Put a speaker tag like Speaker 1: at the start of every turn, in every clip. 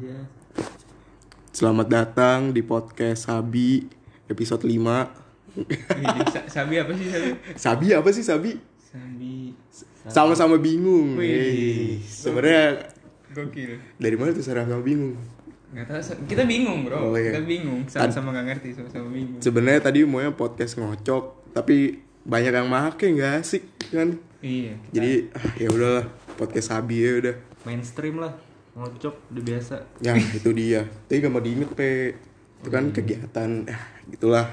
Speaker 1: Ya.
Speaker 2: Selamat datang di podcast Sabi episode 5
Speaker 3: Wih, Sa- Sabi apa sih Sabi?
Speaker 2: Sabi apa sih Sabi?
Speaker 3: Sabi
Speaker 2: Sama-sama bingung. Eh, Sebenarnya
Speaker 3: gokil.
Speaker 2: dari mana tuh sama-sama bingung?
Speaker 3: Nggak tahu kita bingung bro.
Speaker 2: Oh, iya.
Speaker 3: Kita bingung sama-sama nggak ngerti sama-sama bingung.
Speaker 2: Sebenarnya tadi maunya podcast ngocok Tapi banyak yang make nggak asik kan
Speaker 3: Iya. kita-
Speaker 2: Jadi ah, ya udahlah podcast Sabi ya udah
Speaker 1: Mainstream lah. Ngocok udah biasa.
Speaker 2: Ya itu dia Tapi gak mau diinget pe Itu kan kegiatan ah, Gitulah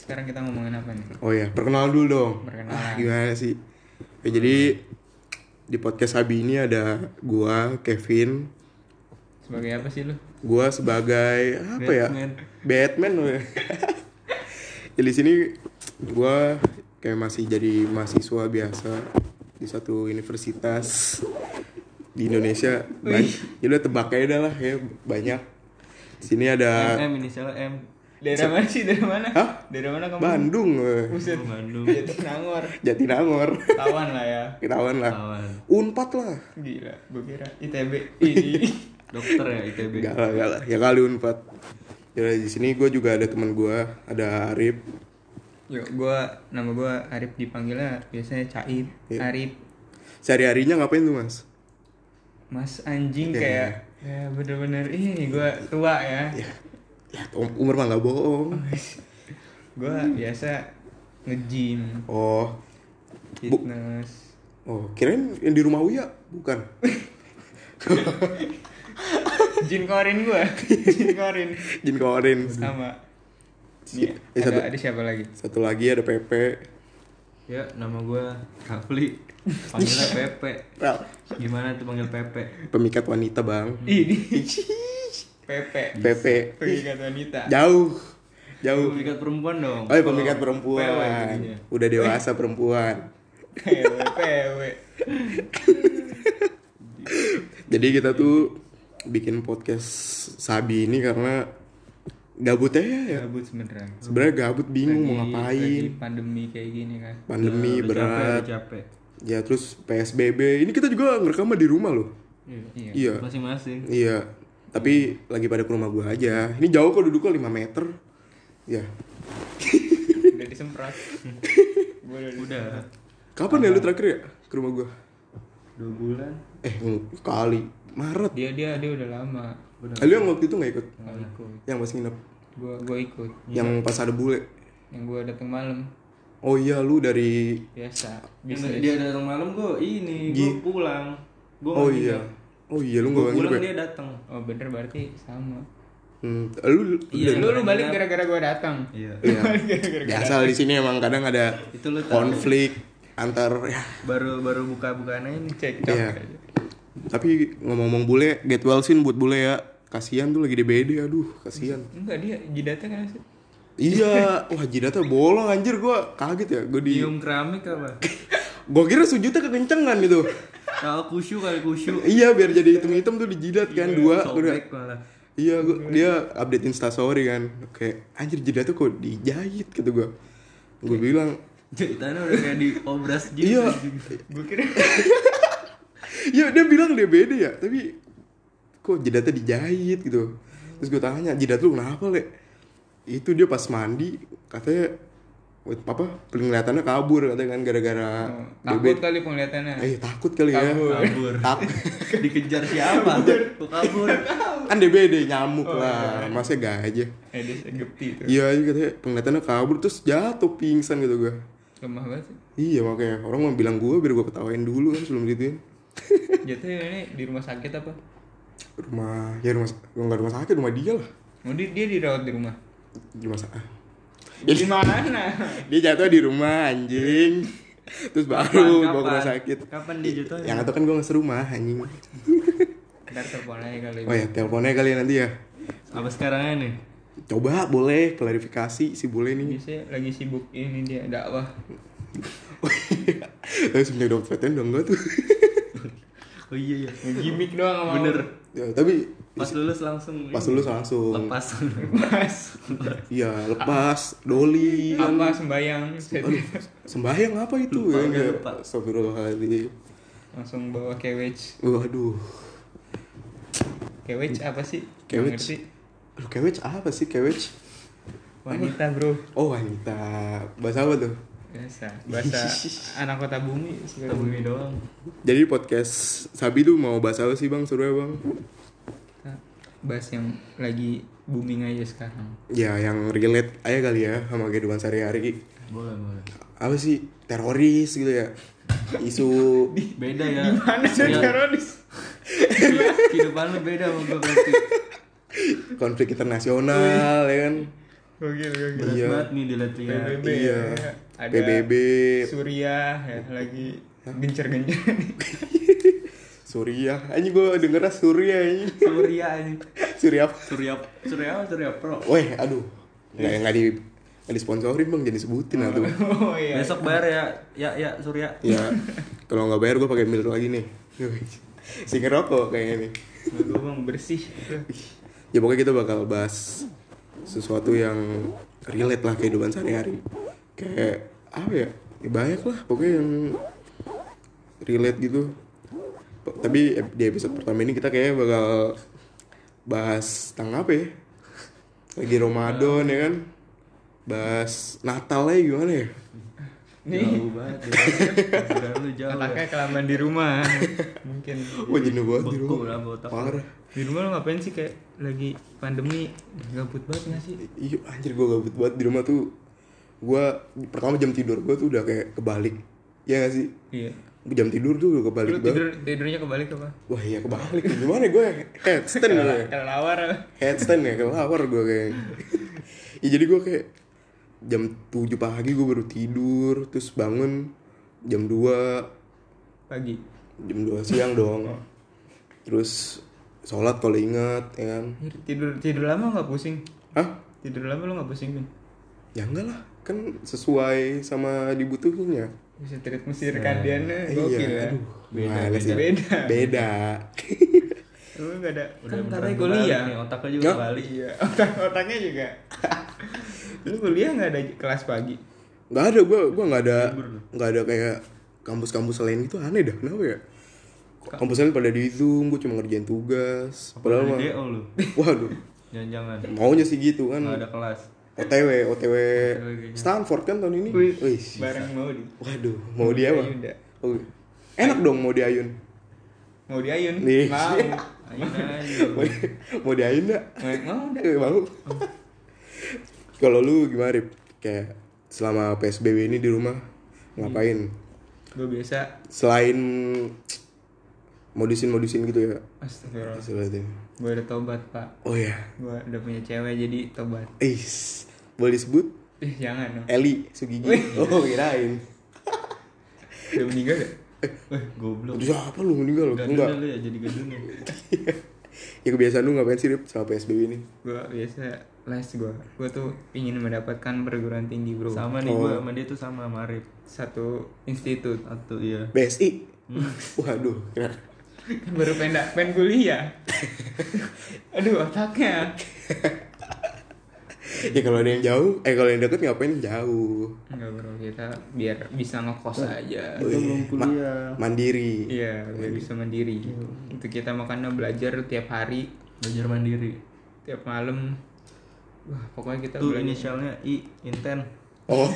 Speaker 3: sekarang kita ngomongin apa nih?
Speaker 2: Oh ya, perkenalan dulu dong.
Speaker 3: Perkenalan.
Speaker 2: Ah, gimana sih? Oke, jadi di podcast Abi ini ada gua, Kevin.
Speaker 3: Sebagai apa sih lu?
Speaker 2: Gua sebagai apa ya?
Speaker 1: Batman.
Speaker 2: Batman loh ya. jadi di sini gua kayak masih jadi mahasiswa biasa di satu universitas di Indonesia. Banyak. Ya udah tebak aja dah lah ya banyak. Di sini ada
Speaker 1: M inisialnya M.
Speaker 3: Daerah mana sih? Dari mana?
Speaker 2: Hah?
Speaker 3: Daerah mana kamu?
Speaker 2: Bandung.
Speaker 3: Buset.
Speaker 1: Oh, Bandung.
Speaker 3: Jatinangor.
Speaker 2: Jatinangor.
Speaker 3: Tawan lah ya.
Speaker 2: Ketahuan lah.
Speaker 1: Kawan.
Speaker 2: Unpad lah.
Speaker 3: Gila, gue kira ITB. Ini.
Speaker 1: Dokter ya ITB.
Speaker 2: Gak lah, gak lah. Ya kali Unpad. Ya di sini gue juga ada teman gue, ada Arif.
Speaker 3: Yuk, gua nama gua Arif dipanggilnya biasanya Caib,
Speaker 2: Iya.
Speaker 3: Arif,
Speaker 2: Sehari-harinya ngapain tuh mas?
Speaker 3: Mas anjing
Speaker 2: Iya.
Speaker 3: kayak ya bener-bener ini gua tua ya.
Speaker 2: Ya, ya um- umur mah gak bohong.
Speaker 3: Gua biasa nge-gym,
Speaker 2: Oh,
Speaker 3: fitness.
Speaker 2: oh, kirain yang di rumah Uya bukan?
Speaker 3: Jin korin gua. Jin korin
Speaker 2: Jin Korin.
Speaker 3: sama Nih,
Speaker 2: Eh,
Speaker 3: ada,
Speaker 2: satu-
Speaker 3: ada siapa lagi?
Speaker 2: Satu lagi ada Pepe.
Speaker 1: Ya, nama gua Rafli. Panggilnya Pepe. Gimana tuh panggil Pepe?
Speaker 2: Pemikat wanita bang.
Speaker 3: Ini Pepe.
Speaker 2: Pepe.
Speaker 3: Pengikat wanita.
Speaker 2: Jauh, jauh.
Speaker 1: Pemikat perempuan dong.
Speaker 2: Oh, iya, pemikat
Speaker 1: Kalau
Speaker 2: perempuan.
Speaker 1: Jadinya.
Speaker 2: Udah dewasa perempuan.
Speaker 3: Pewe, pewe.
Speaker 2: Jadi kita tuh bikin podcast Sabi ini karena gabut aja ya.
Speaker 3: Gabut sebenernya.
Speaker 2: Sebenarnya gabut bingung mau
Speaker 3: Lagi-
Speaker 2: ngapain.
Speaker 3: Lagi pandemi kayak gini kan.
Speaker 2: Pandemi
Speaker 1: capek,
Speaker 2: berat.
Speaker 1: udah capek.
Speaker 2: Ya terus PSBB. Ini kita juga ngerekam di rumah loh.
Speaker 3: Iya.
Speaker 2: Iya.
Speaker 1: Masing-masing.
Speaker 2: Iya. Tapi lagi pada ke rumah gua aja. Ini jauh kok duduknya 5 meter. Ya.
Speaker 3: Udah disemprot. Udah
Speaker 1: Udah
Speaker 2: Kapan ya lu terakhir ya ke rumah gua?
Speaker 1: dua bulan.
Speaker 2: Eh, kali Maret.
Speaker 3: dia dia dia udah lama
Speaker 2: Eh, lu yang waktu itu nggak ikut?
Speaker 3: nggak ikut
Speaker 2: Yang pas nginep.
Speaker 3: Gua gua ikut
Speaker 2: Yang pas ada bule.
Speaker 3: yang gua datang malam
Speaker 2: Oh iya, lu dari
Speaker 3: biasa bisnis
Speaker 1: dia datang malam gua ini,
Speaker 2: Gi-
Speaker 1: gua pulang. Gua
Speaker 2: Oh iya.
Speaker 1: nginep.
Speaker 2: Oh iya, lu
Speaker 1: Gua pulang
Speaker 2: ya?
Speaker 1: dia datang.
Speaker 3: oh bener berarti sama
Speaker 2: Hmm, lu
Speaker 1: Iya.
Speaker 3: lu lu balik gara-gara gua datang
Speaker 1: Iya.
Speaker 2: Iya. Biasa di sini emang kadang ada
Speaker 1: Itu lu
Speaker 2: konflik antar ya.
Speaker 1: Baru baru buka-bukaan aja nih.
Speaker 3: cek
Speaker 2: Iya. Tapi ngomong-ngomong bule, get well soon buat bule ya. Kasihan tuh lagi DBD, aduh, kasihan.
Speaker 3: enggak dia jidatnya kan sih
Speaker 2: iya, wah jidatnya bolong anjir gua kaget ya. Gua di
Speaker 1: Nyium keramik apa?
Speaker 2: gua kira sujudnya kekencengan gitu.
Speaker 1: Kalau kusyu kali kusyu.
Speaker 2: iya, biar jadi hitam-hitam tuh di jidat kan dua. Gua udah-
Speaker 1: Sobek malah.
Speaker 2: Iya, gua, dia update instastory kan. Kayak anjir jidatnya kok dijahit gitu gua. Gua bilang,
Speaker 1: Jahitannya udah kayak di obras gitu.
Speaker 2: iya.
Speaker 3: gua kira
Speaker 2: Iya dia bilang DBD ya, tapi kok jidatnya dijahit gitu. Terus gue tanya, jidat lu kenapa le? Itu dia pas mandi katanya apa penglihatannya kabur katanya kan gara-gara
Speaker 3: oh, takut kali penglihatannya
Speaker 2: Eh takut kali ya.
Speaker 3: Kabur.
Speaker 1: Kabur.
Speaker 2: Tak
Speaker 1: Dikejar siapa? Kok kabur?
Speaker 2: kan DBD nyamuk lah, masa gajah.
Speaker 3: Aedes aegypti tuh
Speaker 2: Iya, iya katanya penglihatannya kabur terus jatuh pingsan gitu gue.
Speaker 3: lemah banget sih
Speaker 2: Iya makanya orang mau bilang gue biar gue ketawain dulu kan sebelum gituin.
Speaker 3: jatuhnya ini di rumah sakit apa
Speaker 2: Rumah ya rumah nggak rumah sakit rumah dia lah.
Speaker 3: oh dia, dia dirawat di rumah
Speaker 2: Di rumah sakit.
Speaker 3: di mana
Speaker 2: Dia jatuh di rumah anjing. Terus baru
Speaker 1: Kapan,
Speaker 2: bawa ke rumah sakit.
Speaker 1: Kapan dia jatuhnya?
Speaker 2: Yang itu kan gue nggak serumah anjing.
Speaker 3: ntar telepon aja kali
Speaker 2: Oh ya, teleponnya kali ya nanti ya.
Speaker 1: Apa sekarangnya nih?
Speaker 2: Coba boleh klarifikasi si boleh nih.
Speaker 3: biasanya lagi sibuk ini dia dakwah
Speaker 2: Tapi dapet PTN udah enggak tuh.
Speaker 1: Oh iya iya.
Speaker 3: gimmick doang sama
Speaker 1: Bener.
Speaker 2: ya, tapi
Speaker 1: Pas lulus langsung.
Speaker 2: pas lulus langsung.
Speaker 1: Lepas.
Speaker 3: mas
Speaker 2: Iya, lepas, doli.
Speaker 3: apa sembayang
Speaker 2: Aduh, sembahyang apa itu?
Speaker 1: Lupa,
Speaker 2: ya,
Speaker 1: lupa.
Speaker 2: Astagfirullahaladzim.
Speaker 3: langsung bawa kewage
Speaker 2: Waduh.
Speaker 3: Kewech apa sih ngerti.
Speaker 2: Lu kewech apa sih kewech?
Speaker 3: wanita bro
Speaker 2: Oh wanita. Bahasa apa tuh?
Speaker 3: Biasa bahasa anak kota bumi
Speaker 1: Kita bumi doang.
Speaker 2: Jadi podcast Sabi tuh mau bahas apa sih bang? Suruh ya bang?
Speaker 3: Kita bahas yang lagi booming aja sekarang
Speaker 2: Ya yang relate aja kali ya sama kehidupan sehari-hari.
Speaker 1: Boleh, boleh.
Speaker 2: Apa sih? Teroris gitu ya? Isu
Speaker 1: Beda ya.
Speaker 3: mana ada
Speaker 1: Ya,
Speaker 3: teroris
Speaker 1: Kehidupan lu beda sama gue berarti.
Speaker 2: konflik internasional ya kan?
Speaker 3: gokil gokil
Speaker 1: Berat
Speaker 2: Iya.
Speaker 1: banget nih dilihat-lihat.
Speaker 3: PBB
Speaker 2: Iya.
Speaker 3: Ada
Speaker 2: PBB,
Speaker 3: Surya ya lagi gencer-gencer
Speaker 2: Surya. Anjing gue dengernya Surya anjing.
Speaker 1: Surya ini.
Speaker 2: Surya apa?
Speaker 1: Surya Surya apa? Surya Pro.
Speaker 2: Weh, aduh. Nggak, nggak di nggak disponsorin bang, jadi sebutin atuh.
Speaker 3: oh iya
Speaker 1: Besok bayar ya. Ya, ya Surya.
Speaker 2: Ya, kalau nggak bayar gue pakai mil lagi nih. Si ngerokok kayaknya nih.
Speaker 3: gue bang bersih
Speaker 2: Ya pokoknya kita bakal bahas sesuatu yang relate lah kehidupan sehari-hari. Kayak apa ya? Ya banyak lah pokoknya yang relate gitu. Tapi di episode pertama ini kita kayaknya bakal bahas tentang apa ya? Lagi Ramadan ya kan? Bahas Natal aja gimana ya?
Speaker 3: nih
Speaker 1: Jauh banget ya. Lu jauh.
Speaker 3: otaknya kelamaan di rumah mungkin
Speaker 2: Wah jenuh banget di rumah.
Speaker 1: lah botak.
Speaker 2: Parah.
Speaker 3: di rumah lo ngapain sih kayak lagi pandemi gabut banget gak sih
Speaker 2: Iya anjir gue gabut banget di rumah tuh Gue pertama jam tidur gue tuh udah kayak kebalik. Ya gak sih?
Speaker 3: iya.
Speaker 2: Jam tidur tuh udah kebalik
Speaker 3: lu
Speaker 2: banget.
Speaker 3: tidur tidurnya kebalik apa?
Speaker 2: Wah iya kebalik. Gimana gue headstand gue
Speaker 3: kelawar
Speaker 2: Headstand ya kelawar gue kayak. Ya jadi gue kayak Jam 7 pagi gue baru tidur Terus bangun Jam 2
Speaker 3: pagi?
Speaker 2: Jam 2 siang dong. Terus sholat kalau ingat ya kan?
Speaker 3: Tidur tidur lama nggak pusing?
Speaker 2: Hah?
Speaker 3: tidur lama lo nggak pusing kan
Speaker 2: Ya enggak lah Kan sesuai sama dibutuhinnya
Speaker 3: bisa treat mesir kandiannya gokil ya
Speaker 2: aduh,
Speaker 1: Beda,
Speaker 2: gimana sih?
Speaker 3: beda.
Speaker 2: Beda.
Speaker 3: lu nggak ada
Speaker 1: Udah
Speaker 3: kan katanya kuliah
Speaker 1: Nih, otaknya juga
Speaker 2: Hah?
Speaker 1: balik.
Speaker 3: iya otak otaknya juga lu kuliah nggak ada kelas pagi
Speaker 2: Nggak ada gua gua nggak ada nggak ada kayak kampus-kampus lain gitu aneh dah kenapa ya? Kampus lain pada di Zoom, gua cuma ngerjain tugas. Padahal mah waduh,
Speaker 1: Jangan-jangan.
Speaker 2: maunya sih gitu kan.
Speaker 1: Nggak ada kelas.
Speaker 2: OTW, OTW. Stanford kan tahun ini.
Speaker 3: Wih,
Speaker 2: Wih,
Speaker 3: bareng mau di
Speaker 2: Waduh, mau dia apa? Oh, enak dong mau di Ayun.
Speaker 3: mau di Ayun
Speaker 2: Nih.
Speaker 3: mau.
Speaker 2: Mau, mau di Ayun enggak?
Speaker 3: mau mau
Speaker 2: mau. Kalau lu gimana, Rip? Kayak selama PSBB ini di rumah ngapain?
Speaker 3: gue biasa
Speaker 2: Selain modusin-modusin gitu ya.
Speaker 3: astagfirullah gue udah tobat pak
Speaker 2: Oh ya.
Speaker 3: gue udah punya cewek jadi tobat
Speaker 2: Eh, boleh disebut
Speaker 3: ih jangan dong
Speaker 2: Eli Sugigi. Oh, kirain.
Speaker 3: udah meninggal ya
Speaker 1: Weh, goblok.
Speaker 2: Aduh, siapa lu meninggal?
Speaker 1: Gadun
Speaker 2: Enggak.
Speaker 1: lu ya jadi gadun ya.
Speaker 2: Ya kebiasaan lu ngapain sih, Rip, sama PSBB ini?
Speaker 3: gue biasa les gue gue tuh ingin mendapatkan perguruan tinggi bro
Speaker 1: Sama nih
Speaker 2: Oh.
Speaker 1: gua sama dia tuh sama Marip.
Speaker 3: satu institut
Speaker 1: Satu iya.
Speaker 2: BSI. Waduh, kira.
Speaker 3: kan baru pengen pengen kuliah aduh otaknya
Speaker 2: Ya kalau ada yang jauh, eh kalau yang deket ngapain jauh?
Speaker 3: Enggak bro kita biar bisa ngekos aja
Speaker 1: Kita belum kuliah.
Speaker 2: Mandiri.
Speaker 3: iya biar bisa mandiri itu kita makanya belajar tiap hari
Speaker 1: Belajar mandiri.
Speaker 3: tiap malam wah pokoknya kita
Speaker 1: Tuh
Speaker 3: belajar
Speaker 1: inisialnya I, Inten.
Speaker 2: Oh.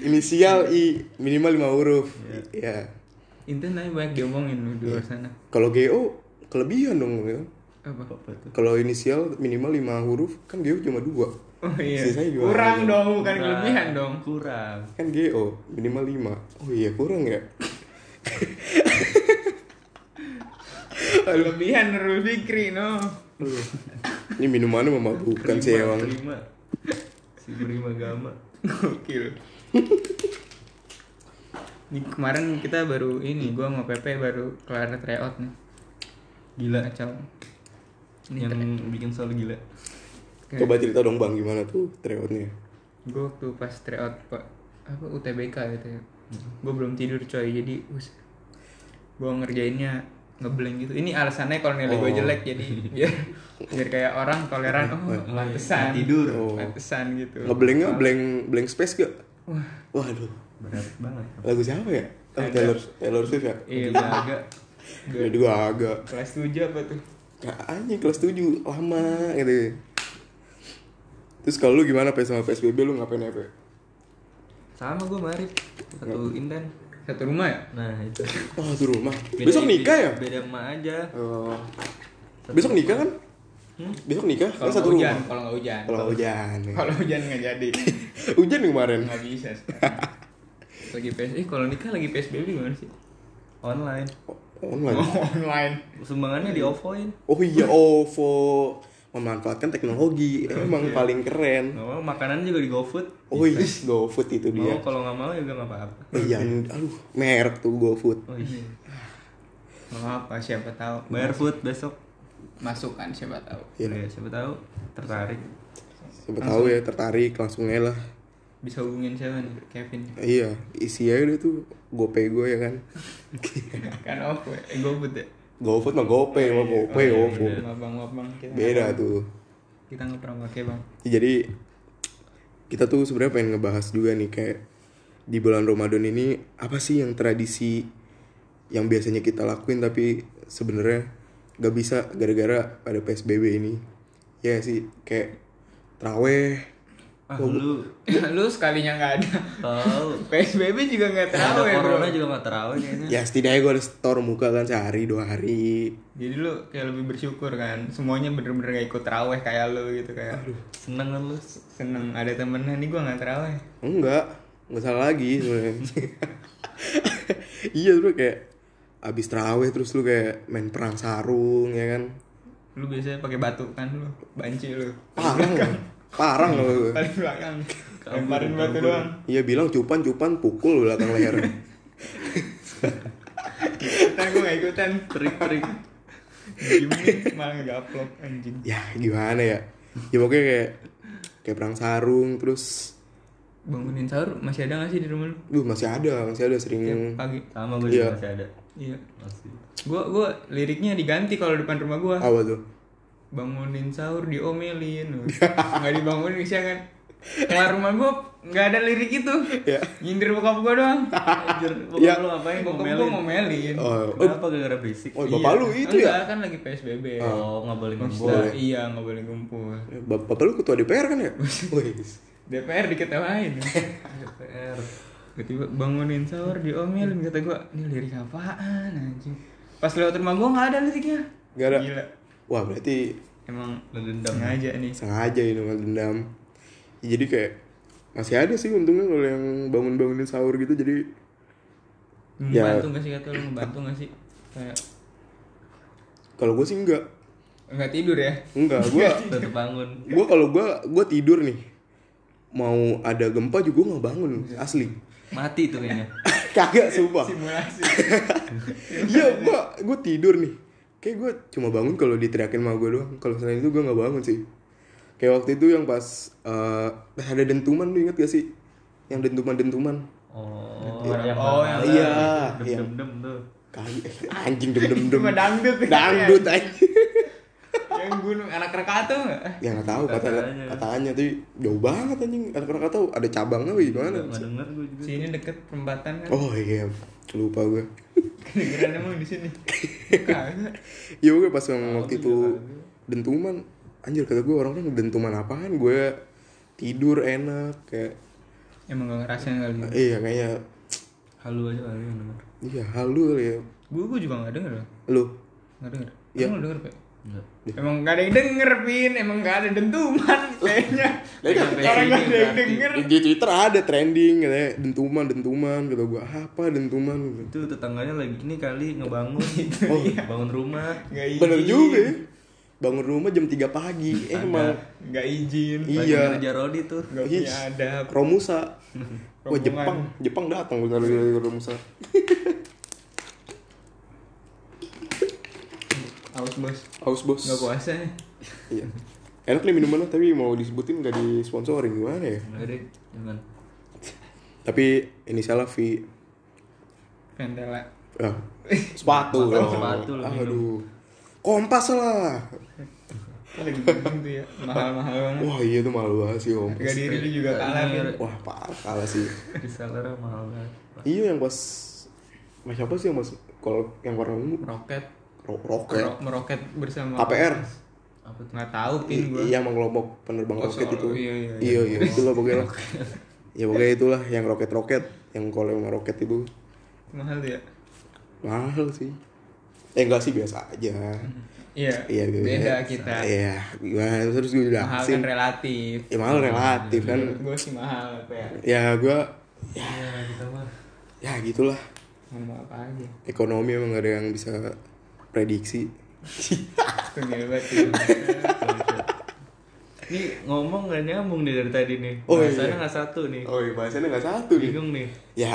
Speaker 2: Inisial I minimal 5 huruf. Ya.
Speaker 3: Inten aja banyak diomongin di luar sana
Speaker 2: Kalau GO kelebihan dong Kalau inisial minimal 5 huruf kan GO cuma 2.
Speaker 3: oh iya
Speaker 2: Sisanya gimana?
Speaker 3: kurang dong bukan
Speaker 1: Kurang.
Speaker 3: kelebihan dong
Speaker 1: Kurang.
Speaker 2: Kan GO minimal 5. Oh iya kurang ya.
Speaker 3: kelebihan Nurul Fikri no.
Speaker 2: Ini minumannya memabukkan sih emang.
Speaker 1: Prima. Si Prima Gama.
Speaker 3: gokil Ini kemarin kita baru ini gua sama Pepe baru kelar tryout nih
Speaker 1: Gila.
Speaker 3: kacau ini
Speaker 1: Yang bikin selalu gila.
Speaker 2: Coba cerita dong Bang gimana tuh tryoutnya.
Speaker 3: gue waktu pas tryout pak apa UTBK gitu ya gue belum tidur coy jadi us gue ngerjainnya ngeblank gitu ini alasannya kalau nilai gue
Speaker 2: Oh.
Speaker 3: jelek jadi biar biar kayak orang toleran oh pantesan
Speaker 1: tidur.
Speaker 2: Oh.
Speaker 3: pantesan gitu
Speaker 2: Ngeblanknya blank blank space gak?
Speaker 3: wah
Speaker 2: Waduh.
Speaker 1: Berat banget.
Speaker 2: Lagu siapa ya? Oh, Taylor Taylor Swift ya?
Speaker 3: iya
Speaker 1: Jaga.
Speaker 2: Jadi gue agak
Speaker 3: Kelas 7 apa tuh?
Speaker 2: Nah, anjing kelas 7 lama gitu. Terus kalau lu gimana Pe sama PSBB lu ngapain ya Pe?
Speaker 1: Sama gue mari satu indan.
Speaker 3: Satu rumah ya?
Speaker 1: Nah itu.
Speaker 2: Oh tuh rumah.
Speaker 1: Beda-
Speaker 2: Besok nikah ya?
Speaker 1: Beda emak aja.
Speaker 2: Oh. Besok nikah kan?
Speaker 1: Hmm?
Speaker 2: Besok nikah kan
Speaker 3: Kalau
Speaker 2: satu
Speaker 3: nggak hujan,
Speaker 2: rumah.
Speaker 3: kalau nggak hujan.
Speaker 2: Kalau hujan. ya.
Speaker 3: Kalau hujan nggak jadi.
Speaker 2: Hujan nih kemarin.
Speaker 3: Nggak bisa sekarang. Lagi PS, eh kalau nikah lagi PSBB gimana sih?
Speaker 1: Online.
Speaker 2: Oh, online.
Speaker 3: online.
Speaker 1: Sumbangannya di OVO-in.
Speaker 2: Oh iya OVO memanfaatkan teknologi emang paling keren.
Speaker 1: Mau makanan juga di GoFood.
Speaker 2: Oh iya, GoFood itu dia.
Speaker 1: Mau kalau nggak mau juga nggak apa-apa.
Speaker 2: Oh iya, aduh, merek tuh GoFood.
Speaker 1: Oh iya.
Speaker 3: Nggak apa siapa tahu.
Speaker 1: Bayar food besok.
Speaker 3: Masuk kan siapa tahu.
Speaker 2: Iya.
Speaker 1: Iya, siapa tahu tertarik.
Speaker 2: Siapa tahu ya tertarik langsung aja lah.
Speaker 3: Bisa hubungin siapa nih? Kevin.
Speaker 2: Iya, isi aja deh tuh GoPay gue ya kan.
Speaker 3: kan off eh GoFood ya.
Speaker 2: GoFood mah GoPay, mah GoPay,
Speaker 1: iya,
Speaker 2: OVO.
Speaker 3: Mabang mabang kita.
Speaker 2: Beda tuh.
Speaker 3: Kita nggak pernah pakai bang.
Speaker 2: Jadi kita tuh sebenarnya pengen ngebahas juga nih kayak di bulan Ramadan ini apa sih yang tradisi yang biasanya kita lakuin tapi sebenarnya gak bisa gara-gara pada PSBB ini. Ya sih kayak traweh.
Speaker 1: Ah, lu
Speaker 3: Lu sekalinya nggak ada.
Speaker 1: tahu.
Speaker 3: PSBB juga nggak
Speaker 1: Ada
Speaker 3: tahu ya bro.
Speaker 1: corona juga nggak terawih kayaknya.
Speaker 2: Ya setidaknya gue ada store muka kan sehari dua hari.
Speaker 3: Jadi lu kayak lebih bersyukur kan. Semuanya bener-bener gak ikut teraweh kayak lu gitu kayak.
Speaker 1: Seneng kan lu?
Speaker 3: Seneng ada temennya nih gua nggak teraweh.
Speaker 2: Enggak, nggak salah lagi sebenarnya. iya bro kayak abis terawih terus lu kayak main perang sarung ya kan.
Speaker 3: Lu biasanya pakai batu kan lu, banci lu.
Speaker 2: Parang kan? Parang lo.
Speaker 3: Paling belakang. Lemparin batu doang.
Speaker 2: Iya bilang cupan cupan pukul belakang leher.
Speaker 3: Kita gua gak ikutan.
Speaker 1: Trik-trik.
Speaker 3: Diem nih, malah nge-upload anjing.
Speaker 2: ya gimana ya? Ya pokoknya kayak kayak perang sarung terus
Speaker 3: Bangunin sahur masih ada gak sih di rumah lu?
Speaker 2: Duh masih ada, masih ada sering
Speaker 3: Tiap pagi.
Speaker 1: Sama gue
Speaker 2: Iya.
Speaker 1: juga masih ada.
Speaker 3: Iya.
Speaker 1: Masih.
Speaker 3: Gua gua liriknya diganti kalau depan rumah gua.
Speaker 2: apa tuh?
Speaker 3: Bangunin sahur diomelin. Nggak dibangunin sih kan. Keluar rumah gua nggak ada lirik itu.
Speaker 2: Ya.
Speaker 3: Nyindir bokap gua doang.
Speaker 1: Anjir, bokap
Speaker 2: Ya.
Speaker 1: lu ngapain
Speaker 3: Bokap
Speaker 1: ngomelin?
Speaker 3: gua ngomelin.
Speaker 2: Oh, oh,
Speaker 1: Kenapa gara-gara berisik?
Speaker 2: oh bapak lu itu ya?
Speaker 3: Enggak, kan lagi PSBB.
Speaker 1: Oh, nggak boleh ngumpul.
Speaker 3: Iya nggak boleh ngumpul.
Speaker 2: Bap- Bapak lu ketua DPR kan ya?
Speaker 3: DPR diketawain.
Speaker 1: DPR.
Speaker 3: Tiba-tiba bangunin sahur diomelin kata gua, ini lirik apaan anjing. Pas lewat rumah gua nggak ada liriknya.
Speaker 2: Gak ada.
Speaker 3: Gila.
Speaker 2: Wah berarti
Speaker 3: Emang
Speaker 1: Lu dendam.
Speaker 3: sengaja nih.
Speaker 2: sengaja ini mal dendam. Ya, jadi kayak masih ada sih untungnya kalau yang bangun-bangunin sahur gitu jadi Ya.
Speaker 3: Ngebantu gak sih kata lu ngebantu gak sih? Kayak
Speaker 2: kalau gue sih enggak
Speaker 3: nggak tidur ya?
Speaker 2: enggak gue
Speaker 1: Tetep bangun.
Speaker 2: gue kalau gue gue tidur nih mau ada gempa juga nggak bangun asli
Speaker 1: Mati tuh kayaknya.
Speaker 2: kagak sumpah
Speaker 3: Simulasi.
Speaker 2: iya gue gue tidur nih kayak gue cuma bangun kalau diteriakin sama gue doang kalau selain itu gue nggak bangun sih kayak waktu itu yang pas eh, ada dentuman lu inget gak sih yang dentuman dentuman
Speaker 1: Oh,
Speaker 3: Iya.
Speaker 1: yang
Speaker 3: Oh,
Speaker 1: malam-malam.
Speaker 2: iya,
Speaker 1: Dem
Speaker 2: iya.
Speaker 1: dem dem tuh.
Speaker 2: kali eh, anjing dem dem dem
Speaker 3: dangdut ya.
Speaker 2: dangdut anjing
Speaker 3: Yang gunung anak Krakatau nggak?
Speaker 2: ya nggak tahu kata
Speaker 1: Katanya.
Speaker 2: katanya tuh jauh banget anjing ada orang tahu ada cabangnya wih gimana
Speaker 1: Nggak denger gue juga.
Speaker 3: Sini deket perempatan kan.
Speaker 2: oh iya lupa gue
Speaker 3: Kedengeran emang di sini.
Speaker 2: Iya gue pas yang waktu itu dentuman Anjir kata gue orang-orang dentuman apaan Gue tidur enak Kayak
Speaker 3: Emang gak ngerasain kali.
Speaker 2: Iya kayaknya
Speaker 1: Halu aja kali yang denger.
Speaker 2: Iya halu kali ya
Speaker 3: Gue gue juga gak denger.
Speaker 2: Lu
Speaker 3: Gak denger.
Speaker 2: Iya.
Speaker 3: Lu denger Pak? Emang gak ada yang denger Pin. Emang gak ada dentuman kayaknya.
Speaker 1: Pegang
Speaker 3: Orang gak ada yang denger.
Speaker 2: Di Twitter ada trending katanya dentuman dentuman kata gue apa dentuman
Speaker 1: Itu tetangganya lagi ini kali ngebangun.
Speaker 2: Oh,
Speaker 1: bangun rumah.
Speaker 3: Gak izin.
Speaker 2: Bener juga ya Bangun rumah jam 3 pagi Eh, Emang
Speaker 3: Gak izin.
Speaker 2: Iya.
Speaker 1: Lagi ngejar Rodi tuh.
Speaker 3: Gak
Speaker 2: Yes.
Speaker 3: punya adab.
Speaker 2: Romusa Wah. Jepang Jepang datang gue gara-gara Romusa
Speaker 3: Aus bos.
Speaker 2: Haus bos
Speaker 3: Gak puasa nih.
Speaker 2: Iya Enak nih minumannya tapi mau disebutin gak disponsorin gimana ya
Speaker 1: Enggak deh, jangan.
Speaker 2: Tapi inisialnya V
Speaker 3: Ventela.
Speaker 2: Ah, sepatu dong.
Speaker 1: sepatu minum.
Speaker 2: Aduh. Kompas lah.
Speaker 3: Lagi tuh ya. Mahal-mahal banget.
Speaker 2: Wah iya tuh malu banget sih kompas.
Speaker 3: Harga diri lu juga kalah Pin.
Speaker 2: Wah parah kalah sih.
Speaker 1: Resellernya mahal banget.
Speaker 2: Iya yang pas Mas siapa sih yang mas Kalau yang warna ungu
Speaker 3: Roket.
Speaker 2: Ro- roket.
Speaker 3: Ro- meroket bersama
Speaker 2: KPR.
Speaker 1: Apa tuh?
Speaker 3: Nggak tahu pin gua.
Speaker 2: Iya emang kelompok penerbang
Speaker 3: Oh,
Speaker 2: roket itu.
Speaker 3: iya, iya,
Speaker 2: iya, iya, itulah pokoknya. lah. ya pokoknya itulah yang roket-roket, yang kalau yang roket itu
Speaker 3: Mahal ya?
Speaker 2: mahal sih. Eh enggak sih biasa aja.
Speaker 3: Iya.
Speaker 2: Iya, gue-
Speaker 3: Beda kita.
Speaker 2: Iya, gimana terus gue udah
Speaker 3: Mahal kan relatif.
Speaker 2: Ya mahal relatif kan.
Speaker 3: Gue sih mahal apa ya?
Speaker 2: Ya gua
Speaker 1: Ya, kita mah.
Speaker 2: ya gitulah.
Speaker 3: Ngomong apa aja.
Speaker 2: Ekonomi emang gak ada yang bisa prediksi.
Speaker 3: Ya.
Speaker 1: Nih ngomong gak nyambung nih dari tadi nih.
Speaker 2: Oh,
Speaker 1: Bahasanya
Speaker 2: iya.
Speaker 1: nggak satu nih.
Speaker 2: Oh iya bahasannya gak satu nih.
Speaker 1: Bingung nih.
Speaker 2: Ya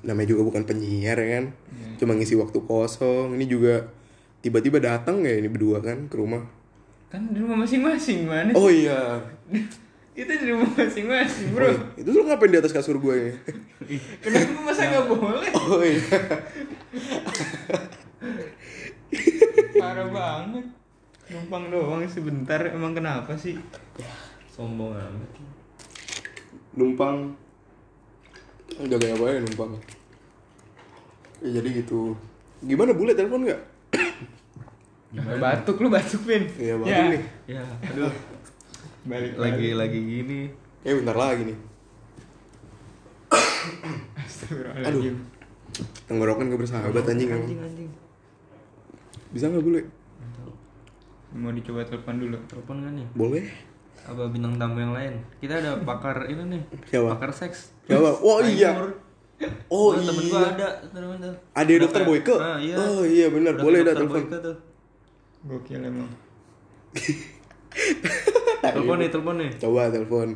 Speaker 2: namanya juga bukan penyiar ya kan.
Speaker 3: Iya.
Speaker 2: Cuma ngisi waktu kosong. Ini juga tiba-tiba datang ya ini berdua kan ke rumah.
Speaker 3: Kan di rumah masing-masing mana?
Speaker 2: Oh iya.
Speaker 3: Itu di rumah masing-masing bro.
Speaker 2: Oh, itu lu ngapain di atas kasur gue ini?
Speaker 3: Kenapa masa nggak boleh?
Speaker 2: Oh iya.
Speaker 3: Parah banget. Numpang doang sebentar. Emang kenapa sih?
Speaker 1: Sombong amat.
Speaker 2: Numpang. Udah kayak apa ya numpang. Ya, jadi gitu. Gimana bule telepon nggak?
Speaker 3: Batuk lu batuk pin.
Speaker 2: Iya baru nih.
Speaker 1: Ya, aduh.
Speaker 3: Balik
Speaker 1: Lagi lagi gini.
Speaker 2: Eh bentar lagi nih.
Speaker 3: Astagfirullahaladzim.
Speaker 2: Tenggorokan gak bersahabat. Anjing
Speaker 1: anjing.
Speaker 2: Bisa nggak bule?
Speaker 3: Mau dicoba telepon dulu.
Speaker 1: Telepon kan nih?
Speaker 2: Boleh.
Speaker 1: Apa bintang tamu yang lain? Kita ada pakar ini nih.
Speaker 2: Siapa?
Speaker 1: Pakar seks.
Speaker 2: Siapa? Oh iya. Oh
Speaker 1: Gua Temen
Speaker 2: iya.
Speaker 1: gua ada. temen.
Speaker 2: Ada
Speaker 1: Udah
Speaker 2: dokter Boyke?
Speaker 1: Ah, iya.
Speaker 2: Oh iya benar, boleh dah
Speaker 1: dokter
Speaker 2: telepon.
Speaker 1: Boyke tuh.
Speaker 3: Gokil emang.
Speaker 1: Telepon nih, telepon nih.
Speaker 2: Coba telepon.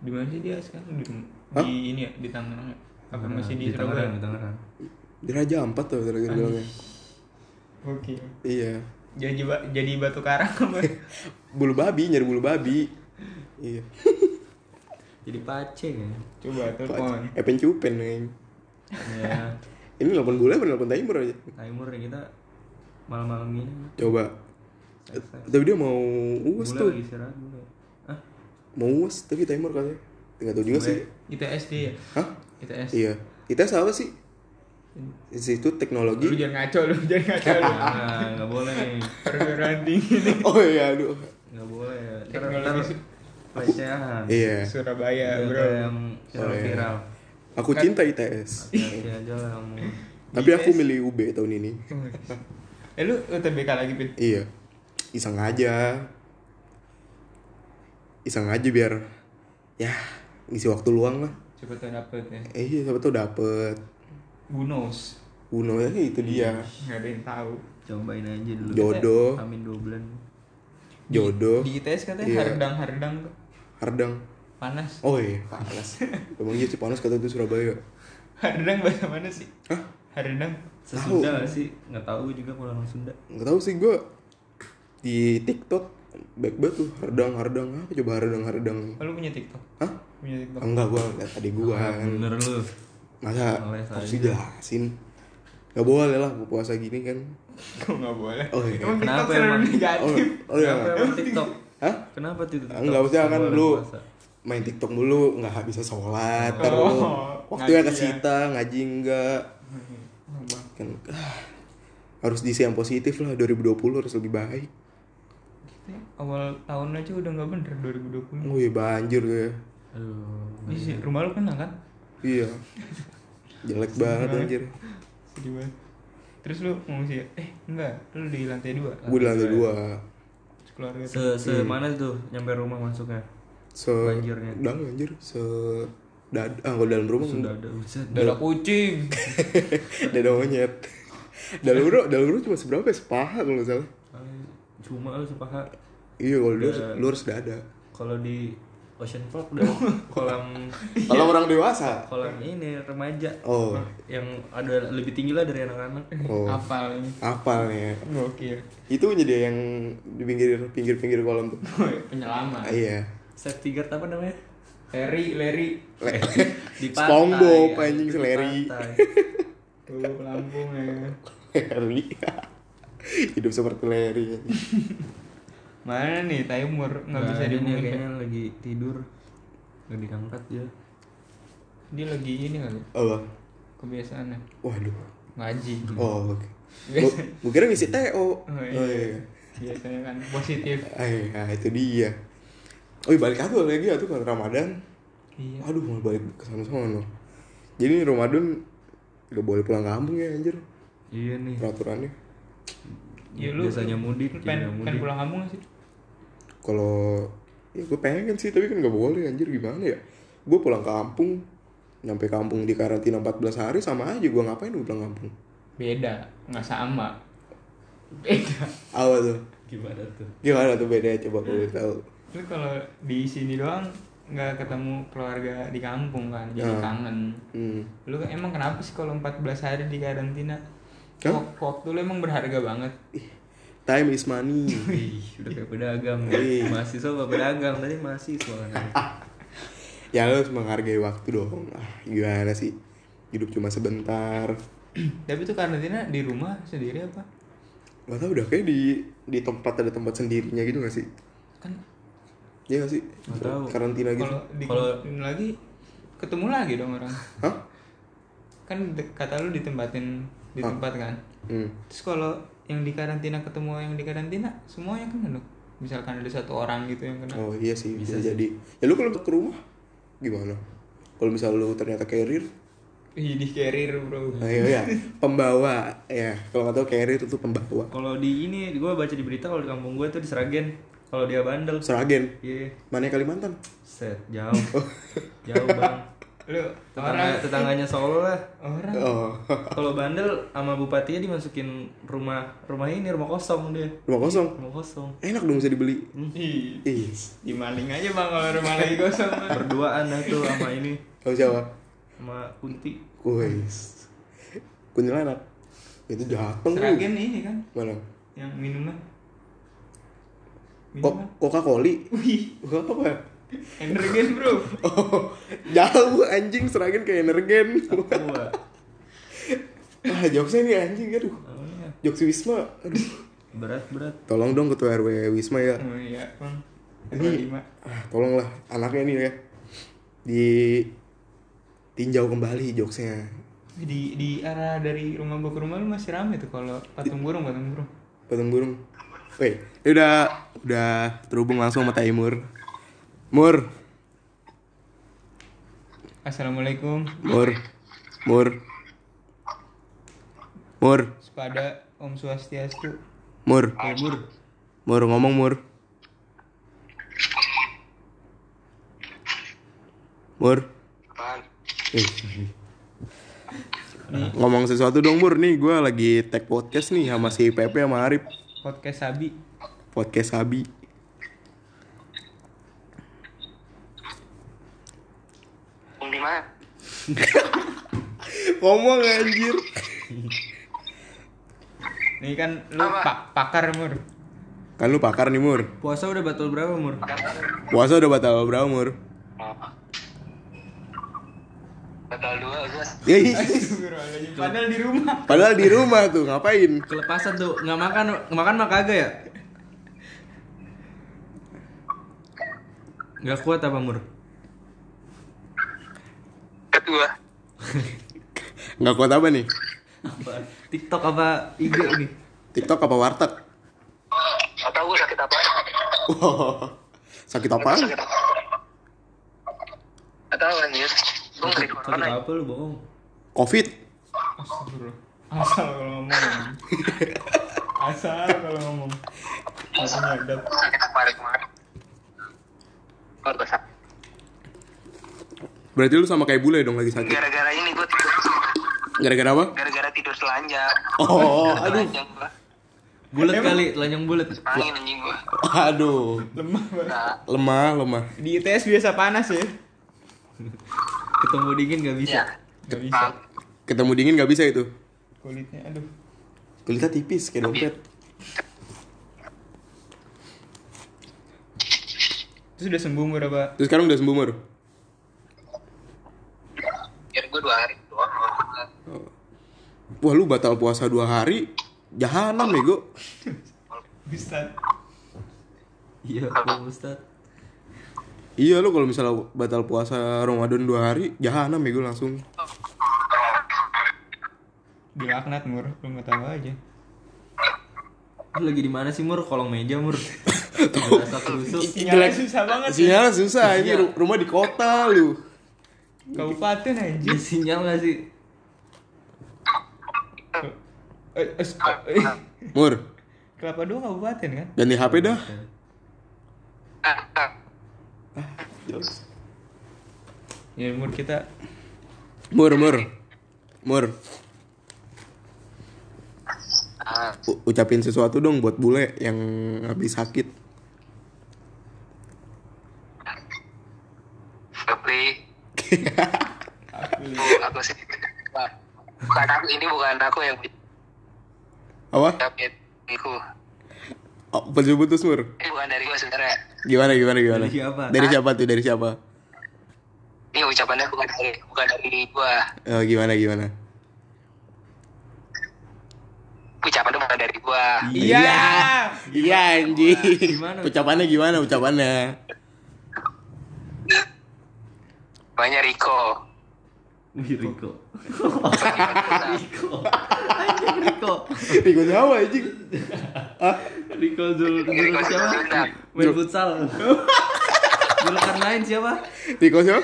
Speaker 3: Di mana sih dia sekarang? Di,
Speaker 2: Hah?
Speaker 3: di ini ya, di Tangerang ya? Apa masih di,
Speaker 1: Tangerang,
Speaker 3: Surabaya?
Speaker 1: di Tangerang.
Speaker 2: Di Raja Ampat tuh terakhir bilangnya.
Speaker 3: Gokil.
Speaker 2: Iya.
Speaker 3: Jadi ba- jadi batu karang apa?
Speaker 2: Bulu babi, nyari bulu babi. Iya.
Speaker 1: Jadi paceng ya.
Speaker 3: Coba telepon.
Speaker 2: Epen cupen nih.
Speaker 1: Ya,
Speaker 2: Ini nelpon bule apa nelpon Taimur aja?
Speaker 1: Taimur ya kita malam-malam ini.
Speaker 2: Coba. Tapi dia mau
Speaker 1: Bule
Speaker 2: tuh.
Speaker 1: lagi istirahat bule. Ah,
Speaker 2: Mau uus tapi Taimur katanya. Enggak tahu juga
Speaker 1: Bule.
Speaker 2: sih.
Speaker 3: ITS dia ya?
Speaker 2: Hah?
Speaker 3: ITS.
Speaker 2: Iya. Kita apa sih? Institut
Speaker 3: Lu
Speaker 2: Teknologi.
Speaker 3: jangan ngaco lu, jangan ngaco lu.
Speaker 1: nah, nggak boleh nih.
Speaker 3: Perguruan tinggi nih.
Speaker 2: Oh iya, aduh.
Speaker 1: Nggak boleh.
Speaker 3: Teknologi
Speaker 1: pelecehan.
Speaker 2: Iya.
Speaker 3: Surabaya, bro.
Speaker 1: yang
Speaker 2: Oh, iya.
Speaker 1: viral-viral.
Speaker 2: Aku cinta ITS.
Speaker 1: Hati-hati aja lah kamu.
Speaker 2: Tapi aku milih UB tahun ini.
Speaker 3: Eh lu UTBK lagi, Pin?
Speaker 2: Iya. Iseng aja. Iseng aja biar ya ngisi waktu luang lah.
Speaker 3: Coba tuh dapet ya.
Speaker 2: Eh iya siapa tuh dapet.
Speaker 3: Who knows?
Speaker 2: Uno ya itu dia.
Speaker 3: Nggak ada yang tahu.
Speaker 1: Cobain aja dulu.
Speaker 2: Jodoh.
Speaker 1: Amin dua bulan.
Speaker 2: Jodoh.
Speaker 3: Di ITS katanya
Speaker 2: Iya.
Speaker 3: hardang-hardang tuh.
Speaker 2: Hardang.
Speaker 3: Panas.
Speaker 2: Oh iya, panas. Emang iya sih panas kata itu Surabaya.
Speaker 3: Hardang bahasa mana sih?
Speaker 2: Hah?
Speaker 3: Hardang.
Speaker 1: Sesunda nggak sih? Nggak tahu gue juga kalau orang Sunda.
Speaker 2: Nggak tahu sih gua di TikTok baik banget tuh hardang hardang apa coba hardang hardang.
Speaker 3: Oh, lu punya TikTok?
Speaker 2: Hah?
Speaker 3: Punya TikTok?
Speaker 2: Enggak gua tadi gua.
Speaker 1: Ah, bener lu.
Speaker 2: Masa harus dijelasin. Gak boleh lah puasa gini kan.
Speaker 3: Kok nggak boleh?
Speaker 2: Oh, iya.
Speaker 3: Emang TikTok
Speaker 1: Kenapa emang?
Speaker 2: Oh,
Speaker 3: negatif.
Speaker 2: oh iya.
Speaker 1: Kenapa emang TikTok?
Speaker 2: Hah?
Speaker 1: Kenapa tuh TikTok?
Speaker 2: Enggak usah kan lu main TikTok mulu nggak bisa sholat
Speaker 3: Oh,
Speaker 2: terus waktunya
Speaker 3: ngaji ya.
Speaker 2: kesita ngaji enggak
Speaker 3: Oh,
Speaker 2: kan ah, harus diisi yang positif lah 2020 harus lebih baik
Speaker 3: Kita awal tahun aja udah nggak bener 2020.
Speaker 2: oh iya banjir tuh ya
Speaker 1: Aduh.
Speaker 3: Ini sih rumah lu kena kan?
Speaker 2: Iya jelek banget anjir
Speaker 3: Sedih banget. Terus lu ngungsi? Eh enggak, lu di lantai dua.
Speaker 2: gue di lantai dua
Speaker 3: keluarga
Speaker 1: Se se mana tuh nyampe rumah masuknya?
Speaker 2: se
Speaker 1: Banjirnya.
Speaker 2: dalam anjir se dada ah kalau dalam rumah
Speaker 1: Sudah ada buset.
Speaker 3: Dada kucing.
Speaker 2: dada monyet dalam rumah dalam rumah cuma seberapa ya sepaha kalau nggak salah
Speaker 1: Cuma lu sepaha.
Speaker 2: iya kalau lu harus dada
Speaker 1: Kalau di Ocean Park udah kolam
Speaker 2: kalau orang dewasa
Speaker 1: kolam ini remaja
Speaker 2: oh
Speaker 1: yang ada lebih tinggi lah dari anak-anak.
Speaker 2: oh
Speaker 3: Hafal ini.
Speaker 2: apa nih
Speaker 3: Gokil.
Speaker 2: itu jadi yang di pinggir pinggir pinggir kolam tuh
Speaker 3: Penyelamat.
Speaker 2: ah, iya
Speaker 1: Safety guard apa namanya?
Speaker 3: Larry, Larry.
Speaker 1: Di
Speaker 2: SpongeBob,
Speaker 1: ya,
Speaker 2: anjing,
Speaker 1: pantai.
Speaker 3: Tuh Lampung ya.
Speaker 2: Larry hidup seperti Larry
Speaker 3: Mana nih Taimur nggak bisa dihubungin.
Speaker 1: kayaknya lagi tidur. Nggak diangkat ya.
Speaker 3: Dia lagi ini kali.
Speaker 2: apa
Speaker 3: kebiasaannya
Speaker 2: Waduh.
Speaker 3: ngaji
Speaker 2: Oh, oke.
Speaker 3: Biasa.
Speaker 2: Gue kira ngisi TO.
Speaker 3: Oh, iya. biasanya kan positif
Speaker 2: nah, itu dia. Oh, iya, balik aku lagi ya tuh kalau Ramadan.
Speaker 3: iya
Speaker 2: Aduh, mau balik ke sana sono. Jadi Ramadan gak boleh pulang kampung ya anjir
Speaker 1: Iya nih.
Speaker 2: peraturannya.
Speaker 3: Ya, lu
Speaker 1: Biasanya mudik,
Speaker 3: lu pengen, pengen
Speaker 1: mudik.
Speaker 3: pulang kampung gak sih
Speaker 2: Kalau ya gue pengen sih tapi kan gak boleh anjir gimana ya. Gue pulang kampung nyampe kampung di karantina 14 hari sama aja gue ngapain gue pulang kampung.
Speaker 3: beda nggak sama beda
Speaker 2: Apa tuh?
Speaker 1: Gimana tuh?
Speaker 2: Gimana tuh bedanya coba gue tahu.
Speaker 3: lu kalau di sini doang nggak ketemu keluarga di kampung kan jadi
Speaker 2: Ah.
Speaker 3: kangen
Speaker 2: Hmm.
Speaker 3: lu emang kenapa sih kalau 14 hari di karantina Wak- waktu lu emang berharga banget
Speaker 2: Time is money.
Speaker 1: Wih, udah kayak pedagang ya. Mahasiswa apa pedagang tadi mahasiswa kan.
Speaker 2: ya lo harus menghargai waktu dong. Ah, gimana sih? Hidup cuma sebentar.
Speaker 3: tapi tuh karantina di rumah sendiri apa
Speaker 2: Gak tau udah kayak di di tempat ada tempat sendirinya gitu gak sih?
Speaker 3: kan
Speaker 2: Iya gak sih?
Speaker 1: Nggak tahu.
Speaker 2: Karantina gitu.
Speaker 3: kalau lagi ketemu lagi dong orang
Speaker 2: Hah?
Speaker 3: kan de- kata lu ditempatin di
Speaker 2: Ah.
Speaker 3: tempat kan
Speaker 2: Hmm.
Speaker 3: terus kalau yang di karantina ketemu yang di karantina semuanya kena dong misalkan ada satu orang gitu yang kena
Speaker 2: Oh iya sih bisa,
Speaker 1: Bisa sih.
Speaker 2: jadi. Ya lu kalau ke rumah gimana? Kalau misal lu ternyata carrier,
Speaker 3: Ih, di carrier bro
Speaker 2: ayo ya pembawa ya. Kalau nggak tahu carrier itu pembawa.
Speaker 1: Kalau di ini gue baca di berita kalau di kampung gue tuh di Seragen kalau dia bandel.
Speaker 2: Seragen.
Speaker 1: Iya.
Speaker 2: Mana Kalimantan?
Speaker 1: Set jauh. jauh bang.
Speaker 3: lu
Speaker 1: Tetangga,
Speaker 3: orang
Speaker 1: tetangganya Solo lah.
Speaker 3: orang
Speaker 2: Oh,
Speaker 1: Kalau bandel sama bupatinya dimasukin rumah rumah ini rumah kosong dia.
Speaker 2: rumah kosong.
Speaker 1: Rumah kosong.
Speaker 2: Enak dong bisa dibeli.
Speaker 3: Ih,
Speaker 2: Ih,
Speaker 3: dimaling aja bang kalau rumah lagi kosong.
Speaker 1: Berduaan dah tuh sama ini
Speaker 2: tahu siapa?
Speaker 1: sama Kunti.
Speaker 2: Wes. Kuntilanak. Itu dateng.
Speaker 3: Seragen ini kan
Speaker 2: Mana?
Speaker 3: yang minuman
Speaker 2: Kok
Speaker 3: minuman
Speaker 2: Coca-Cola?
Speaker 3: wih
Speaker 2: Apa?
Speaker 3: Energen bro
Speaker 2: Oh, jauh anjing Seragen ke energen. Ah, jokesnya nih anjing aduh.
Speaker 1: Namanya
Speaker 2: Jokes Wisma. Aduh.
Speaker 1: berat berat.
Speaker 2: Tolong dong ketua RW Wisma ya.
Speaker 3: oh iya bang
Speaker 2: Ini- Ah, tolonglah anaknya nih ya. Di tinjau kembali jokesnya.
Speaker 3: di di arah dari rumah gua ke rumah lu masih rame tuh kalau patung burung patung burung
Speaker 2: Patung burung. Woi, ini udah udah terhubung langsung sama Taimur. Mur,
Speaker 3: assalamualaikum.
Speaker 2: Mur, Mur, Mur,
Speaker 3: sepada om swastiastu.
Speaker 2: Mur,
Speaker 1: Mur.
Speaker 2: Mur ngomong Mur. Mur. Eh, ngomong sesuatu dong Mur. Nih gue lagi tag podcast nih sama si Pepe sama Arif.
Speaker 3: Podcast Sabi.
Speaker 2: Podcast Sabi
Speaker 4: di mana?
Speaker 2: ngomong anjir
Speaker 3: Ini kan lu pak pakar mur.
Speaker 2: kan lu pakar nih Mur
Speaker 1: Puasa udah batal berapa, Mur?
Speaker 2: puasa udah batal berapa Mur.
Speaker 4: Batal dua gua.
Speaker 2: Ih,
Speaker 3: Padahal di rumah.
Speaker 2: padahal di rumah tuh ngapain
Speaker 1: Kelepasan tuh, nggak makan, nggak makan mah kagak ya? Nggak kuat apa, Mur?
Speaker 4: Kedua.
Speaker 2: nggak kuat apa nih
Speaker 1: Apa? TikTok apa IG nih?
Speaker 2: TikTok apa warteg
Speaker 4: Atau gua sakit apa?
Speaker 2: Wah, sakit apa
Speaker 4: Sakit apa? Atau anjir. Gua ngeri
Speaker 1: Sakit apa lu bohong?
Speaker 2: covid.
Speaker 3: Asal kalau ngomong. Asal kalau ngomong. Langsung nyadap.
Speaker 4: Sakit kemarin kemarin. Sakit.
Speaker 2: Berarti lu sama kayak bule dong lagi sakit
Speaker 4: Gara-gara ini gua tidur.
Speaker 2: gara-gara apa
Speaker 4: Gara-gara tidur telanjang.
Speaker 2: oh
Speaker 4: Tidur
Speaker 2: aduh
Speaker 4: telanjang gua.
Speaker 1: Bulat kali, telanjang bulat.
Speaker 4: Angin anjing gua.
Speaker 2: aduh
Speaker 3: Lemah banget.
Speaker 4: Nah,
Speaker 2: lemah lemah
Speaker 3: Di ITS biasa panas ya.
Speaker 1: Ketemu dingin nggak bisa.
Speaker 4: ya.
Speaker 3: Gak bisa.
Speaker 2: ketemu dingin nggak bisa itu
Speaker 3: Kulitnya aduh.
Speaker 2: kulitnya tipis kayak dompet
Speaker 3: Terus udah sembuh berapa?
Speaker 2: terus sekarang udah sembuh Mur
Speaker 4: Biar gua dua hari doang.
Speaker 2: Wah lu batal puasa dua hari jahanam bego
Speaker 3: Ustaz.
Speaker 1: Iya, Ustad.
Speaker 2: iya lu kalau misalnya batal puasa Ramadan dua hari jahanam bego langsung
Speaker 3: dilaknat mur lu nggak tahu aja
Speaker 1: Lu lagi di mana sih Mur? Kolong meja Mur.
Speaker 3: Sinyalnya susah banget ya
Speaker 2: Sinyalnya susah, ini ru- rumah di kota lu.
Speaker 3: kabupaten anjir
Speaker 1: sinyal gak sih?
Speaker 3: Eh, eh, eh,
Speaker 2: Mur,
Speaker 3: kelapa dua kabupaten kan?
Speaker 2: Ganti HP dah.
Speaker 3: ya mur kita
Speaker 2: Mur, mur. Mur,
Speaker 4: Ah,
Speaker 2: u- ucapin sesuatu dong buat bule yang habis sakit.
Speaker 4: tapi aku, aku sih bukan aku ini bukan aku yang
Speaker 2: Apa?
Speaker 4: ucapin aku
Speaker 2: Oh, putus-putus, Mur.
Speaker 4: ini bukan dari gue sebenarnya
Speaker 2: Gimana, gimana, gimana?
Speaker 1: Dari siapa?
Speaker 2: Dari siapa tuh? Dari siapa?
Speaker 4: ini ucapannya bukan dari bukan dari gue
Speaker 2: Oh, gimana, gimana?
Speaker 4: ucapannya bukan dari gue
Speaker 3: iya
Speaker 2: Iya, anjing.
Speaker 1: Gimana?
Speaker 2: Ucapannya gimana ucapannya?
Speaker 4: banyak Riko
Speaker 1: Wih, Riko.
Speaker 4: Riko
Speaker 1: Riko. Anjing Riko.
Speaker 2: Riko siapa anjing?
Speaker 1: Riko Zul, Zul
Speaker 4: Riko
Speaker 1: siapa? Main futsal. Julukan lain siapa?
Speaker 2: Riko siapa?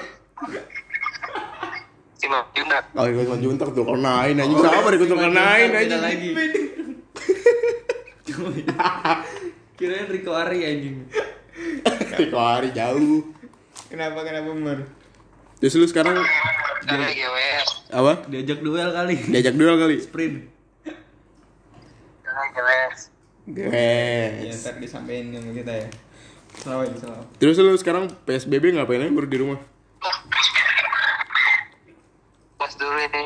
Speaker 4: Sima Jundak
Speaker 2: Oh, Riko sama Juntak tuh kernain anjing sama Riko tuh
Speaker 1: Beda
Speaker 2: anjing.
Speaker 1: lagi. Cuma. Kirain Riko Ari anjing.
Speaker 2: Riko hari jauh.
Speaker 3: kenapa kenapa mur
Speaker 2: Terus lu sekarang
Speaker 4: GWS
Speaker 2: apa?
Speaker 1: Diajak duel kali.
Speaker 2: Diajak duel kali.
Speaker 1: Sprint.
Speaker 4: karena GWS
Speaker 3: ya ntar disampein sama kita ya selalu aja selalu
Speaker 2: Terus lu sekarang PSBB ngapain aja baru di rumah?
Speaker 4: pas dulu ini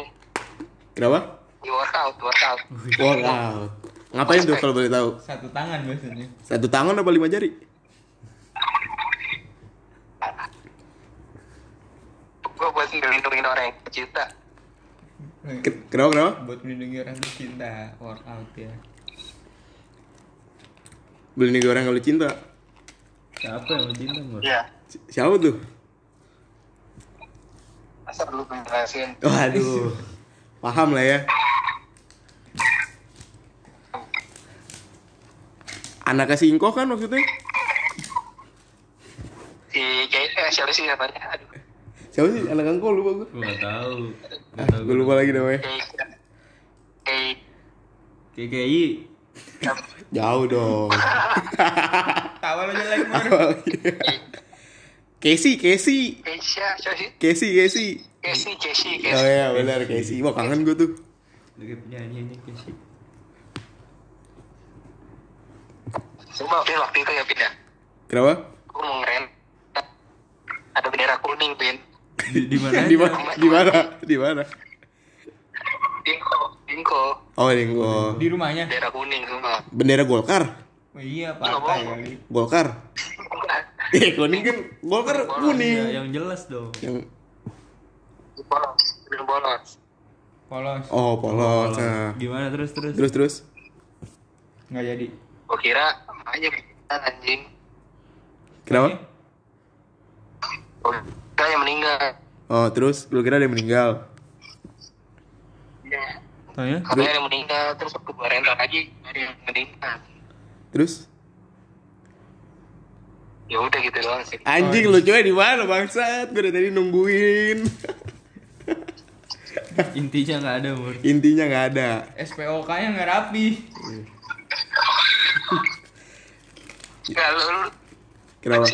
Speaker 2: Kenapa?
Speaker 4: di workout workout
Speaker 2: Workout. Ngapain tuh kalau boleh tahu?
Speaker 3: satu tangan biasanya
Speaker 2: Satu tangan apa lima jari?
Speaker 4: gue buat ngelindungin orang yang cinta
Speaker 2: Ke- Kenapa kenapa?
Speaker 3: buat melindungi orang tercinta workout ya
Speaker 2: Beli nih orang yang lu cinta.
Speaker 1: Siapa yang lu cinta, Mur?
Speaker 4: iya
Speaker 2: Si- Siapa tuh?
Speaker 4: masa perlu penjelasin
Speaker 2: Waduh. Paham lah ya. Anak kasih ingkoh kan maksudnya?
Speaker 4: si kayak eh, siapa sih namanya aduh
Speaker 2: Siapa sih anak angkol lupa gue?
Speaker 1: Gua gak tahu. Gak
Speaker 2: Ah,
Speaker 1: tahu.
Speaker 2: gue lupa lagi namanya.
Speaker 4: kayak kayak
Speaker 1: KKI.
Speaker 2: Jauh dong.
Speaker 3: tawa lo jelek
Speaker 2: Casey, Casey,
Speaker 4: sih
Speaker 2: Casey, Casey.
Speaker 4: Casey Casey
Speaker 2: Oh
Speaker 4: Casey
Speaker 2: iya benar Casey. Wah kangen gue tuh.
Speaker 1: Lagi penyanyi aja Casey.
Speaker 4: Cuma waktu waktu itu ya Pin ya
Speaker 2: Kenapa?
Speaker 4: gue mau ngeren ada bendera kuning Pin
Speaker 1: Di, di mana?
Speaker 2: Di mana? Di mana? Di mana?
Speaker 4: Dinko Dinko
Speaker 2: Oh, Linggo.
Speaker 3: di rumahnya
Speaker 4: bendera kuning semua
Speaker 2: Bendera Golkar.
Speaker 3: oh, iya partai
Speaker 2: Golkar. Eh, kuning kan Golkar
Speaker 1: Ya,
Speaker 2: kuning.
Speaker 1: yang jelas dong.
Speaker 2: Yang
Speaker 4: bolos belum bolos
Speaker 3: polos
Speaker 2: oh polos. Nah.
Speaker 1: Gimana terus terus?
Speaker 2: Terus terus.
Speaker 3: nggak jadi
Speaker 4: gue kira aja anjing
Speaker 2: Kenapa?
Speaker 4: gue kira yang meninggal
Speaker 2: Oh terus lu kira ada yang meninggal?
Speaker 4: Iya.
Speaker 1: Tanya?
Speaker 4: katanya ada yang meninggal terus waktu gue rental lagi ada yang meninggal
Speaker 2: Terus?
Speaker 4: ya udah gitu doang sih
Speaker 2: Anjing lu cuy di mana bangsat? Gue dari tadi nungguin.
Speaker 1: Intinya nggak ada, Mur.
Speaker 2: Intinya nggak ada.
Speaker 3: SPOK nya nggak rapi
Speaker 4: Enggak, lu, lu
Speaker 2: Kenapa?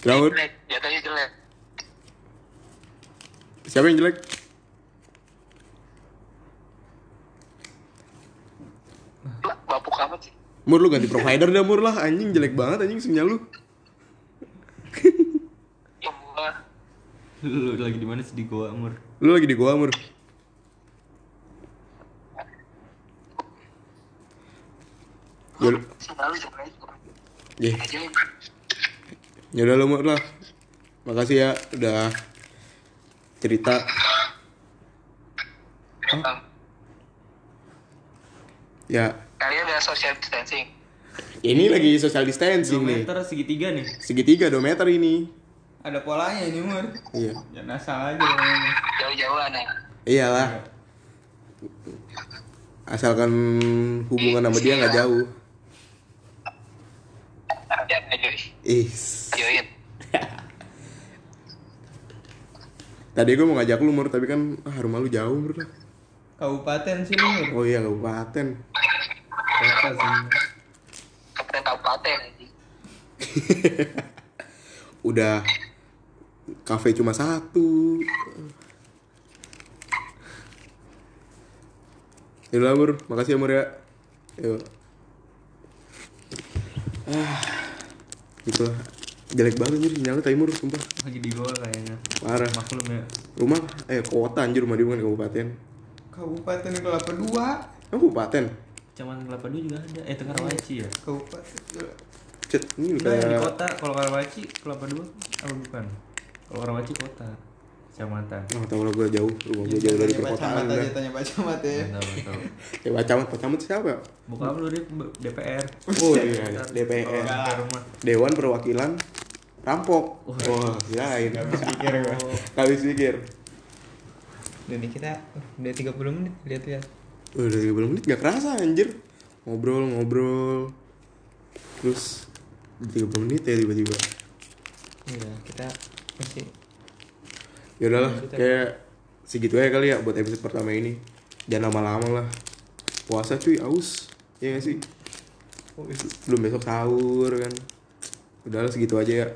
Speaker 2: Kenapa?
Speaker 4: Jelek jatuhnya jelek
Speaker 2: Siapa yang jelek?
Speaker 4: Lah, bapuk amat sih
Speaker 2: Mur lu ganti provider dah Mur lah anjing jelek banget anjing sinyal lu.
Speaker 4: ya
Speaker 1: Lu lagi di mana sih di Goa, Mur?
Speaker 2: Lu lagi di gua Mur. Ya,
Speaker 4: jelek
Speaker 2: ya, ya udah lu Mur lah. Makasih ya udah cerita. Ya,
Speaker 4: kalian udah social distancing
Speaker 2: ini lagi social distancing
Speaker 1: 2
Speaker 2: nih.
Speaker 1: meter segitiga nih.
Speaker 2: Segitiga 2 meter ini.
Speaker 3: ada polanya ini mur
Speaker 2: Iya.
Speaker 3: jangan asal aja ngomongnya.
Speaker 4: jauh-jauhan ya
Speaker 2: Iyalah. asalkan hubungan sama dia nggak jauh
Speaker 4: Ya, ayo.
Speaker 2: is tadi gue mau ngajak lu mur tapi kan ah, rumah lu jauh mur.
Speaker 3: Kabupaten sih. Mur.
Speaker 2: oh iya kabupaten.
Speaker 3: Kota sih.
Speaker 4: Kabupaten kabupaten
Speaker 2: udah kafe cuma satu. Yaudah Mur, makasih ya Mur ya. Yuk. Ah, Gitu lah Jelek banget anjir sinyalnya tadi Mur, sumpah
Speaker 1: Lagi di gol kayaknya.
Speaker 2: Parah
Speaker 1: Maklum ya.
Speaker 2: Rumah, eh kota anjir rumah dia bukan kabupaten
Speaker 3: Kabupaten Kelapa Dua.
Speaker 2: Kabupaten?
Speaker 1: Kecamatan Kelapa Dua juga ada. Eh Tengah Rawaci ya.
Speaker 3: Kabupaten.
Speaker 2: Cet, ini
Speaker 1: Enggak yang di
Speaker 2: kayak
Speaker 1: kota. Kalau Karawaci Kelapa Dua apa bukan? Kalau Karawaci kota. Kecamatan.
Speaker 2: Oh tau lah gue jauh, rumah gue jauh dari
Speaker 3: Tanya
Speaker 2: perkotaan
Speaker 3: Camat
Speaker 2: udah
Speaker 3: aja, tanya Pak Camat ya.
Speaker 1: Tahu.
Speaker 2: Ya Pak Camat, Pak Camat siapa?
Speaker 1: Bokap lu dia DPR.
Speaker 2: Oh iya, DPR
Speaker 1: rumah.
Speaker 2: Dewan Perwakilan Rampok Wah, kirain
Speaker 3: Habis pikir gua.
Speaker 2: Habis pikir
Speaker 3: Dan ini kita udah 30 menit lihat-lihat.
Speaker 2: Udah 30 menit gak kerasa anjir Ngobrol, ngobrol Terus 30 menit ya tiba-tiba
Speaker 3: Iya, kita masih
Speaker 2: Ya udahlah, kayak segitu aja kali ya buat episode pertama ini Jangan lama-lama lah Puasa cuy, aus Iya gak sih? Belum besok sahur kan Udahlah segitu aja ya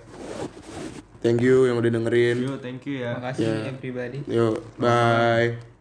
Speaker 2: Thank you yang udah dengerin
Speaker 1: Yo, thank you ya.
Speaker 3: makasih
Speaker 2: Ya.
Speaker 3: everybody.
Speaker 2: Yuk, bye